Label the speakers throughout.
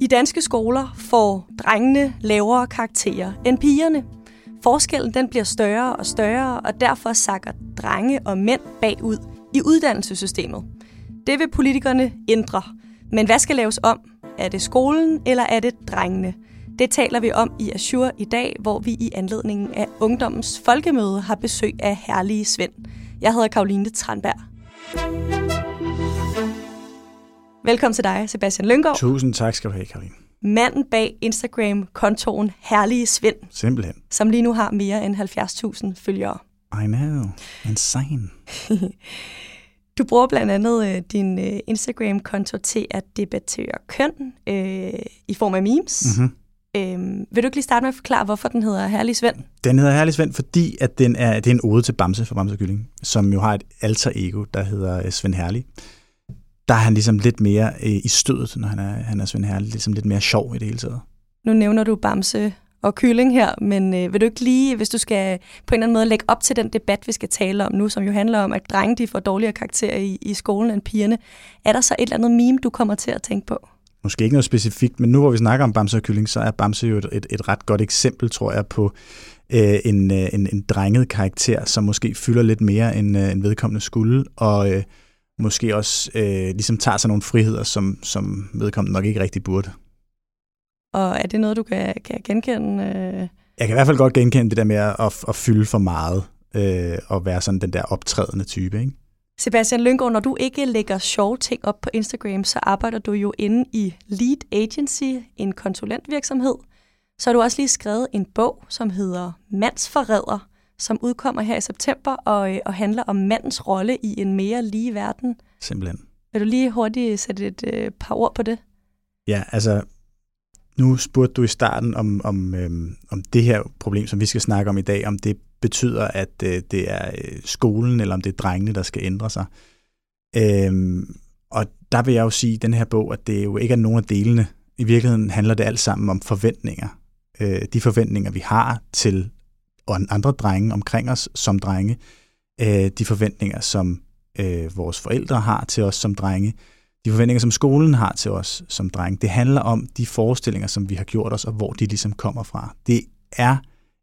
Speaker 1: I danske skoler får drengene lavere karakterer end pigerne. Forskellen den bliver større og større, og derfor sakker drenge og mænd bagud i uddannelsessystemet. Det vil politikerne ændre. Men hvad skal laves om? Er det skolen, eller er det drengene? Det taler vi om i Azure i dag, hvor vi i anledningen af Ungdommens Folkemøde har besøg af herlige Svend. Jeg hedder Karoline Tranberg. Velkommen til dig, Sebastian Lyngård.
Speaker 2: Tusind tak skal du have, Karin.
Speaker 1: Manden bag Instagram-kontoen Herlige Svend,
Speaker 2: Simpelthen.
Speaker 1: som lige nu har mere end 70.000 følgere.
Speaker 2: I know. Insane.
Speaker 1: Du bruger blandt andet øh, din øh, Instagram-konto til at debattere køn øh, i form af memes.
Speaker 2: Mm-hmm.
Speaker 1: Øh, vil du ikke lige starte med at forklare, hvorfor den hedder Herlig Svend?
Speaker 2: Den hedder Herlig Svend, fordi at den er, det er en ode til Bamse fra Bamse Kylling, som jo har et alter ego, der hedder øh, Svend Herlig. Der er han ligesom lidt mere øh, i stødet, når han er, han er Svend Herlig. Ligesom lidt mere sjov i det hele taget.
Speaker 1: Nu nævner du Bamse og Kylling her, men øh, vil du ikke lige, hvis du skal på en eller anden måde lægge op til den debat, vi skal tale om nu, som jo handler om, at drenge de får dårligere karakterer i, i skolen end pigerne. Er der så et eller andet meme, du kommer til at tænke på?
Speaker 2: Måske ikke noget specifikt, men nu hvor vi snakker om Bamse og Kylling, så er Bamse jo et, et, et ret godt eksempel, tror jeg, på øh, en, øh, en, en drenget karakter, som måske fylder lidt mere, end, øh, end vedkommende skulle, og øh, måske også øh, ligesom tager sig nogle friheder, som, som vedkommende nok ikke rigtig burde.
Speaker 1: Og er det noget, du kan, kan genkende? Øh?
Speaker 2: Jeg kan i hvert fald godt genkende det der med at, at fylde for meget, øh, og være sådan den der optrædende type, ikke?
Speaker 1: Sebastian Lyngård, når du ikke lægger sjove ting op på Instagram, så arbejder du jo inde i Lead Agency, en konsulentvirksomhed. Så har du også lige skrevet en bog, som hedder Mandsforræder, som udkommer her i september og, øh, og handler om mandens rolle i en mere lige verden.
Speaker 2: Simpelthen.
Speaker 1: Vil du lige hurtigt sætte et øh, par ord på det?
Speaker 2: Ja, altså, nu spurgte du i starten om, om, øhm, om det her problem, som vi skal snakke om i dag, om det betyder, at øh, det er øh, skolen, eller om det er drengene, der skal ændre sig. Øhm, og der vil jeg jo sige i den her bog, at det jo ikke er nogen af delene. I virkeligheden handler det alt sammen om forventninger. Øh, de forventninger, vi har til og andre drenge omkring os som drenge. Øh, de forventninger, som øh, vores forældre har til os som drenge. De forventninger, som skolen har til os som drenge. Det handler om de forestillinger, som vi har gjort os, og hvor de ligesom kommer fra. Det er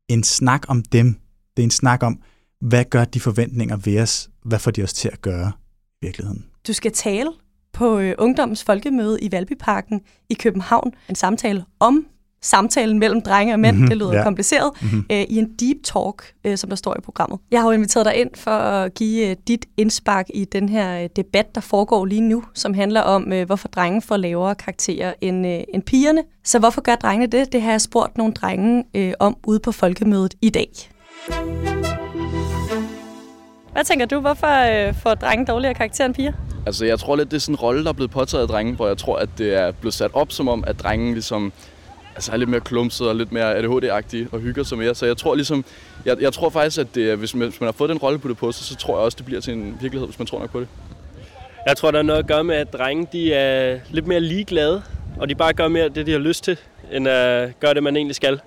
Speaker 2: en snak om dem. Det er en snak om, hvad gør de forventninger ved os? Hvad får de os til at gøre i virkeligheden?
Speaker 1: Du skal tale på øh, Ungdommens Folkemøde i Valbyparken i København. En samtale om samtalen mellem drenge og mænd. Mm-hmm, det lyder ja. kompliceret. Mm-hmm. Øh, I en deep talk, øh, som der står i programmet. Jeg har jo inviteret dig ind for at give øh, dit indspark i den her øh, debat, der foregår lige nu, som handler om, øh, hvorfor drenge får lavere karakterer end, øh, end pigerne. Så hvorfor gør drengene det? Det har jeg spurgt nogle drenge øh, om ude på Folkemødet i dag. Hvad tænker du? Hvorfor øh, får drenge dårligere karakterer end piger?
Speaker 3: Altså, jeg tror lidt, det er sådan en rolle, der er blevet påtaget af drenge, hvor jeg tror, at det er blevet sat op som om, at drengen ligesom altså er lidt mere klumset og lidt mere ADHD-agtig og hygger sig mere. Så jeg tror ligesom, jeg, jeg tror faktisk, at det, hvis, man, hvis man har fået den rolle på det på sig, så tror jeg også, det bliver til en virkelighed, hvis man tror nok på det.
Speaker 4: Jeg tror, der er noget at gøre med, at drenge de er lidt mere ligeglade, og de bare gør mere det, de har lyst til, end at gøre det, man egentlig skal.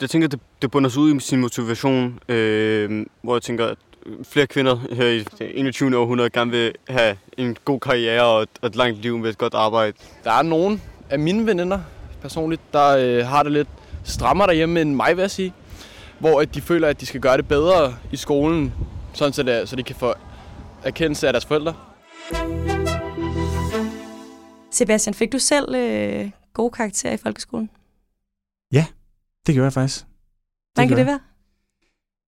Speaker 5: Jeg tænker, det, det bunder sig ud i sin motivation, øh, hvor jeg tænker, at flere kvinder her i det 21. århundrede gerne vil have en god karriere og et, et langt liv med et godt arbejde.
Speaker 3: Der er nogen af mine veninder, personligt, der øh, har det lidt strammere derhjemme end mig, vil jeg sige. Hvor at de føler, at de skal gøre det bedre i skolen, sådan så, det, så de kan få erkendelse af deres forældre.
Speaker 1: Sebastian, fik du selv øh, gode karakterer i folkeskolen?
Speaker 2: Ja, det gjorde jeg faktisk.
Speaker 1: Hvordan kan det være?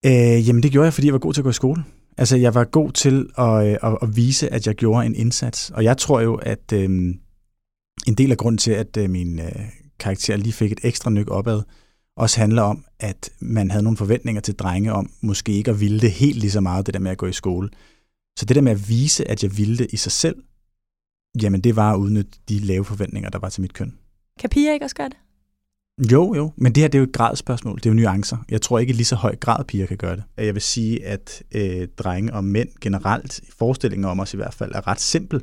Speaker 2: Øh, jamen, det gjorde jeg, fordi jeg var god til at gå i skole. Altså, jeg var god til at, øh, at, at vise, at jeg gjorde en indsats. Og jeg tror jo, at øh, en del af grunden til, at øh, min øh, karakter lige fik et ekstra nyk opad, også handler om, at man havde nogle forventninger til drenge om måske ikke at ville det helt lige så meget, det der med at gå i skole. Så det der med at vise, at jeg ville det i sig selv, jamen det var at udnytte de lave forventninger, der var til mit køn.
Speaker 1: Kan piger ikke også gøre det?
Speaker 2: Jo, jo, men det her det er jo et gradspørgsmål, det er jo nuancer. Jeg tror ikke i lige så høj grad piger kan gøre det. Jeg vil sige, at øh, drenge og mænd generelt, forestillinger om os i hvert fald, er ret simpel.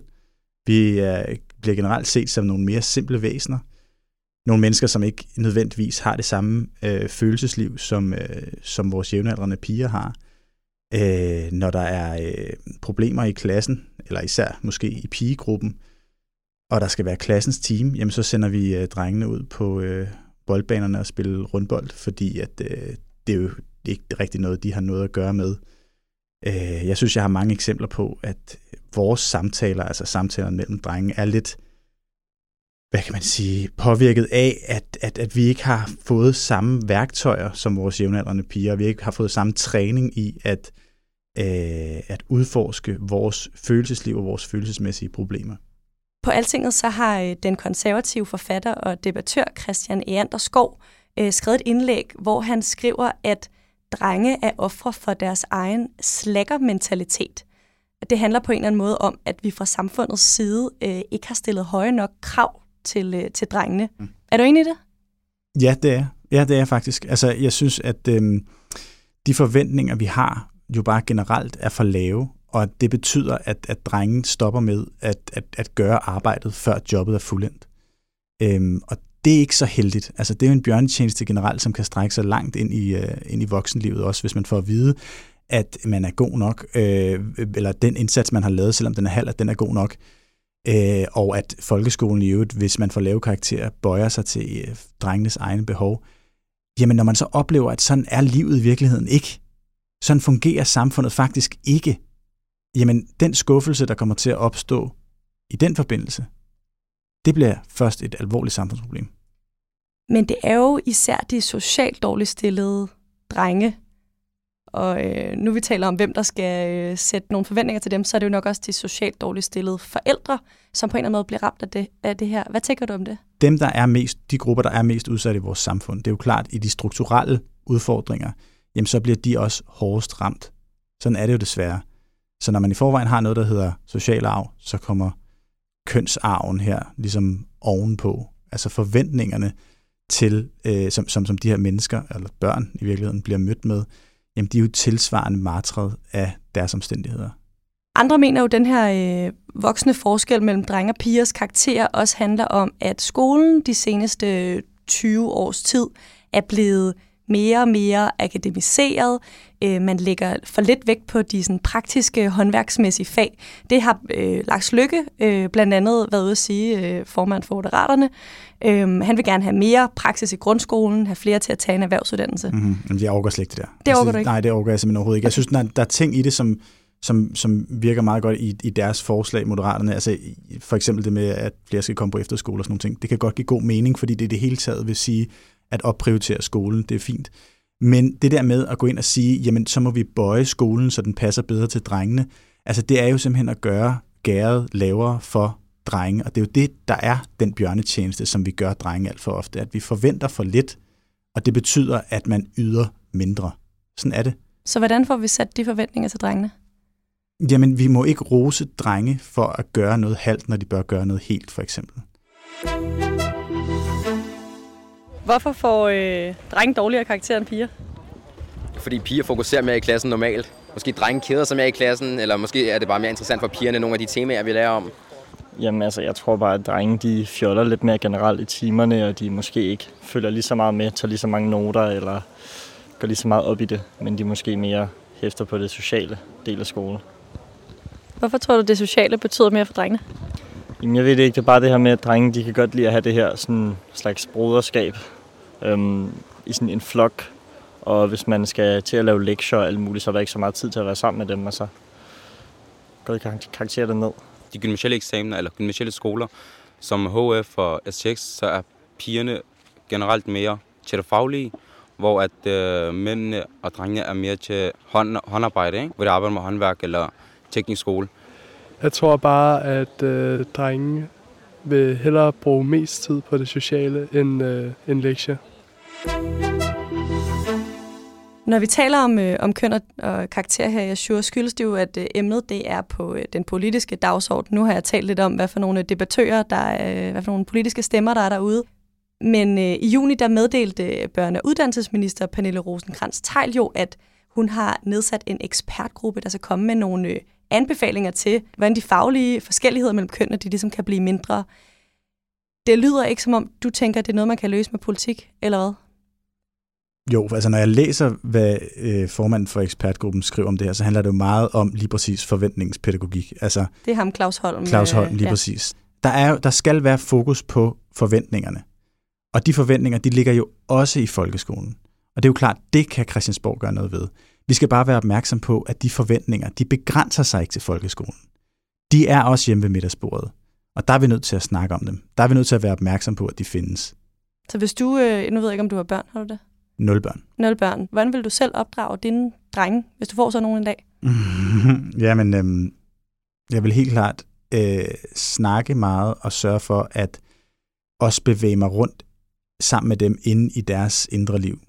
Speaker 2: Vi er, bliver generelt set som nogle mere simple væsener. Nogle mennesker, som ikke nødvendigvis har det samme øh, følelsesliv, som, øh, som vores jævnaldrende piger har. Øh, når der er øh, problemer i klassen, eller især måske i pigegruppen, og der skal være klassens team, jamen så sender vi øh, drengene ud på øh, boldbanerne og spille rundbold, fordi at, øh, det er jo ikke rigtig noget, de har noget at gøre med. Øh, jeg synes, jeg har mange eksempler på, at vores samtaler, altså samtalerne mellem drenge, er lidt, hvad kan man sige, påvirket af, at, at, at vi ikke har fået samme værktøjer som vores jævnaldrende piger, vi ikke har fået samme træning i at, øh, at udforske vores følelsesliv og vores følelsesmæssige problemer.
Speaker 1: På Altinget så har øh, den konservative forfatter og debattør Christian Eander Skov øh, skrevet et indlæg, hvor han skriver, at drenge er ofre for deres egen slækkermentalitet. Det handler på en eller anden måde om, at vi fra samfundets side øh, ikke har stillet høje nok krav til, øh, til drengene. Mm. Er du enig i det?
Speaker 2: Ja, det er Ja, det er faktisk. Altså, jeg synes, at øh, de forventninger, vi har, jo bare generelt er for lave, og det betyder, at, at drengen stopper med at, at, at gøre arbejdet, før jobbet er fuldendt. Øhm, og det er ikke så heldigt. Altså, det er jo en bjørnetjeneste generelt, som kan strække sig langt ind i, uh, ind i voksenlivet, også hvis man får at vide, at man er god nok, øh, eller den indsats, man har lavet, selvom den er halv, at den er god nok. Øh, og at folkeskolen i øvrigt, hvis man får lave karakterer, bøjer sig til øh, drengenes egne behov. Jamen, når man så oplever, at sådan er livet i virkeligheden ikke, sådan fungerer samfundet faktisk ikke, jamen den skuffelse, der kommer til at opstå i den forbindelse, det bliver først et alvorligt samfundsproblem.
Speaker 1: Men det er jo især de socialt dårligt stillede drenge, og øh, nu vi taler om, hvem der skal øh, sætte nogle forventninger til dem, så er det jo nok også de socialt dårligt stillede forældre, som på en eller anden måde bliver ramt af det, af det her. Hvad tænker du om det?
Speaker 2: Dem, der er mest, de grupper, der er mest udsatte i vores samfund, det er jo klart, i de strukturelle udfordringer, jamen så bliver de også hårdest ramt. Sådan er det jo desværre. Så når man i forvejen har noget, der hedder social arv, så kommer kønsarven her ligesom ovenpå. Altså forventningerne til, øh, som, som, som de her mennesker, eller børn i virkeligheden, bliver mødt med, jamen de er jo tilsvarende martret af deres omstændigheder.
Speaker 1: Andre mener jo, at den her øh, voksne forskel mellem drenge og pigers karakter også handler om, at skolen de seneste øh, 20 års tid er blevet mere og mere akademiseret. Øh, man lægger for lidt vægt på de sådan, praktiske, håndværksmæssige fag. Det har øh, Lars Lykke øh, blandt andet været ude at sige, øh, formand for Moderaterne. Øh, han vil gerne have mere praksis i grundskolen, have flere til at tage en erhvervsuddannelse.
Speaker 2: Mm-hmm. Jamen, jeg overgår slet ikke det der.
Speaker 1: Det overgår altså, du ikke?
Speaker 2: Nej, det overgår jeg simpelthen overhovedet ikke. Jeg synes, der, der er ting i det, som, som, som virker meget godt i, i deres forslag, Moderaterne. Altså for eksempel det med, at flere skal komme på efterskole og sådan nogle ting. Det kan godt give god mening, fordi det det hele taget vil sige, at opprioritere skolen, det er fint. Men det der med at gå ind og sige, jamen så må vi bøje skolen, så den passer bedre til drengene, altså det er jo simpelthen at gøre gæret lavere for drenge, og det er jo det, der er den bjørnetjeneste, som vi gør drenge alt for ofte, at vi forventer for lidt, og det betyder, at man yder mindre. Sådan er det.
Speaker 1: Så hvordan får vi sat de forventninger til drengene?
Speaker 2: Jamen, vi må ikke rose drenge for at gøre noget halvt, når de bør gøre noget helt, for eksempel.
Speaker 1: Hvorfor får øh, drenge dårligere karakterer end piger?
Speaker 6: Fordi piger fokuserer mere i klassen normalt. Måske drenge keder sig mere i klassen, eller måske er det bare mere interessant for pigerne, nogle af de temaer, vi lærer om.
Speaker 4: Jamen altså, jeg tror bare, at drenge de fjoller lidt mere generelt i timerne, og de måske ikke følger lige så meget med, tager lige så mange noter, eller går lige så meget op i det, men de måske mere hæfter på det sociale del af skolen.
Speaker 1: Hvorfor tror du, det sociale betyder mere for drengene?
Speaker 4: Jamen, jeg ved det ikke. Det er bare det her med, at drenge de kan godt lide at have det her sådan slags broderskab øhm, i sådan en flok. Og hvis man skal til at lave lektier og alt muligt, så er der ikke så meget tid til at være sammen med dem, og så går det karakterer ned.
Speaker 7: De gymnasielle eksamener eller gymnasielle skoler, som HF og STX, så er pigerne generelt mere til det faglige, hvor at øh, mændene og drengene er mere til hånd, håndarbejde, ikke? hvor de arbejder med håndværk eller teknisk skole.
Speaker 8: Jeg tror bare, at øh, drenge vil hellere bruge mest tid på det sociale end, øh, end lektier.
Speaker 1: Når vi taler om, øh, om køn og, og karakter her i Azure, skyldes det jo, at øh, emnet det er på øh, den politiske dagsorden. Nu har jeg talt lidt om, hvad for nogle debattører, der er, øh, hvad for nogle politiske stemmer, der er derude. Men øh, i juni der meddelte børne- og uddannelsesminister Pernille rosenkrantz teil jo, at hun har nedsat en ekspertgruppe, der skal komme med nogle øh, anbefalinger til, hvordan de faglige forskelligheder mellem kønnene, de ligesom kan blive mindre. Det lyder ikke som om, du tænker, det er noget, man kan løse med politik, eller hvad?
Speaker 2: Jo, altså når jeg læser, hvad øh, formanden for ekspertgruppen skriver om det her, så handler det jo meget om lige præcis forventningspædagogik. Altså,
Speaker 1: det er ham, Claus Holm.
Speaker 2: Claus Holm, lige ja. præcis. Der, er, der skal være fokus på forventningerne. Og de forventninger, de ligger jo også i folkeskolen. Og det er jo klart, det kan Christiansborg gøre noget ved. Vi skal bare være opmærksom på, at de forventninger, de begrænser sig ikke til folkeskolen. De er også hjemme ved middagsbordet. Og der er vi nødt til at snakke om dem. Der er vi nødt til at være opmærksom på, at de findes.
Speaker 1: Så hvis du, øh, nu ved jeg ikke, om du har børn, har du det?
Speaker 2: Nul børn.
Speaker 1: Nul børn. Hvordan vil du selv opdrage dine drenge, hvis du får så nogen en dag?
Speaker 2: Jamen, øhm, jeg vil helt klart øh, snakke meget og sørge for, at også bevæge mig rundt sammen med dem inde i deres indre liv.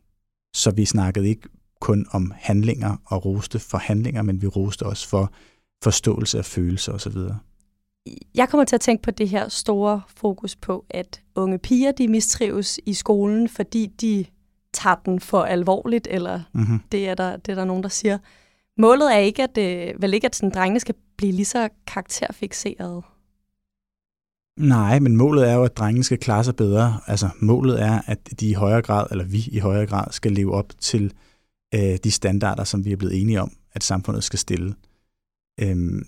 Speaker 2: Så vi snakkede ikke kun om handlinger og roste for handlinger, men vi roste også for forståelse af følelser osv.
Speaker 1: Jeg kommer til at tænke på det her store fokus på, at unge piger de mistrives i skolen, fordi de tager den for alvorligt, eller mm-hmm. det, er der, det er der nogen, der siger. Målet er ikke, at, øh, vel ikke, at sådan, drengene skal blive lige så karakterfixeret.
Speaker 2: Nej, men målet er jo, at drengene skal klare sig bedre. Altså målet er, at de i højere grad, eller vi i højere grad, skal leve op til øh, de standarder, som vi er blevet enige om, at samfundet skal stille. Øhm,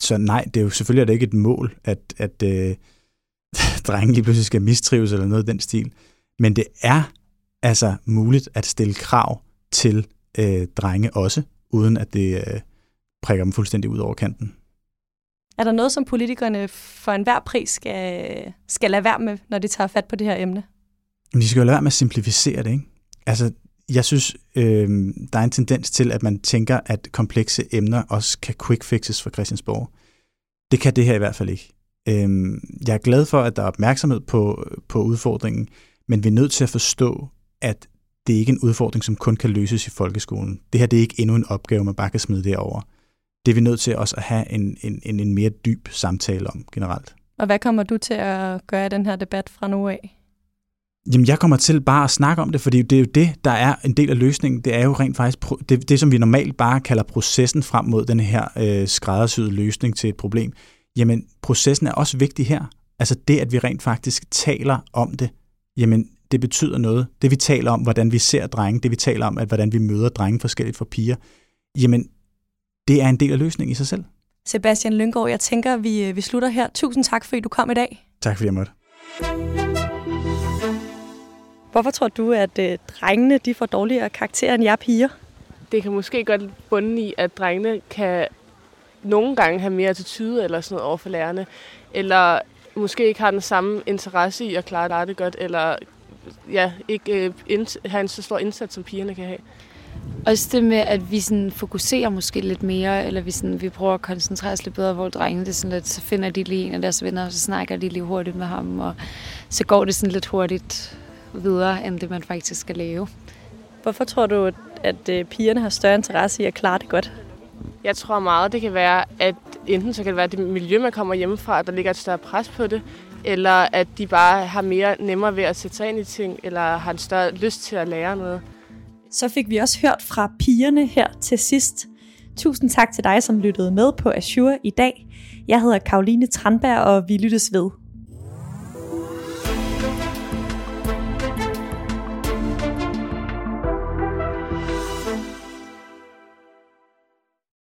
Speaker 2: så nej, det er jo selvfølgelig er det ikke et mål, at, at øh, drenge lige pludselig skal mistrives eller noget af den stil. Men det er altså muligt at stille krav til øh, drenge også, uden at det øh, prikker dem fuldstændig ud over kanten.
Speaker 1: Er der noget, som politikerne for enhver pris skal, skal lade være med, når de tager fat på det her emne?
Speaker 2: de skal jo lade være med at simplificere det, ikke? Altså, jeg synes, øh, der er en tendens til, at man tænker, at komplekse emner også kan quick fixes for Christiansborg. Det kan det her i hvert fald ikke. Øh, jeg er glad for, at der er opmærksomhed på, på udfordringen, men vi er nødt til at forstå, at det er ikke en udfordring, som kun kan løses i folkeskolen. Det her det er ikke endnu en opgave, man bare kan smide derover. Det er vi nødt til også at have en, en, en, en mere dyb samtale om generelt.
Speaker 1: Og hvad kommer du til at gøre i den her debat fra nu af?
Speaker 2: Jamen, jeg kommer til bare at snakke om det, fordi det er jo det, der er en del af løsningen. Det er jo rent faktisk det, det som vi normalt bare kalder processen frem mod den her øh, skræddersyede løsning til et problem. Jamen, processen er også vigtig her. Altså det, at vi rent faktisk taler om det, jamen, det betyder noget. Det, vi taler om, hvordan vi ser drenge, det vi taler om, at hvordan vi møder drenge forskelligt fra piger, jamen, det er en del af løsningen i sig selv.
Speaker 1: Sebastian Lyngård, jeg tænker, vi, øh, vi slutter her. Tusind tak, fordi du kom i dag.
Speaker 2: Tak, fordi jeg måtte.
Speaker 1: Hvorfor tror du, at øh, drengene de får dårligere karakterer end jer piger?
Speaker 8: Det kan måske godt bunde i, at drengene kan nogle gange have mere attitude eller sådan noget over for lærerne, eller måske ikke har den samme interesse i at klare det godt, eller ja, ikke øh, have en så stor indsats, som pigerne kan have.
Speaker 9: Også det med, at vi sådan fokuserer måske lidt mere, eller vi, sådan, vi prøver at koncentrere os lidt bedre, hvor drengene det sådan lidt, så finder de lige en af deres venner, og så snakker de lige hurtigt med ham, og så går det sådan lidt hurtigt videre, end det man faktisk skal lave.
Speaker 1: Hvorfor tror du, at øh, pigerne har større interesse i at klare det godt?
Speaker 8: Jeg tror meget, det kan være, at enten så kan det være det miljø, man kommer hjemmefra, at der ligger et større pres på det, eller at de bare har mere nemmere ved at sætte sig ind i ting, eller har en større lyst til at lære noget.
Speaker 1: Så fik vi også hørt fra pigerne her til sidst. Tusind tak til dig, som lyttede med på Azure i dag. Jeg hedder Karoline Tranberg, og vi lyttes ved.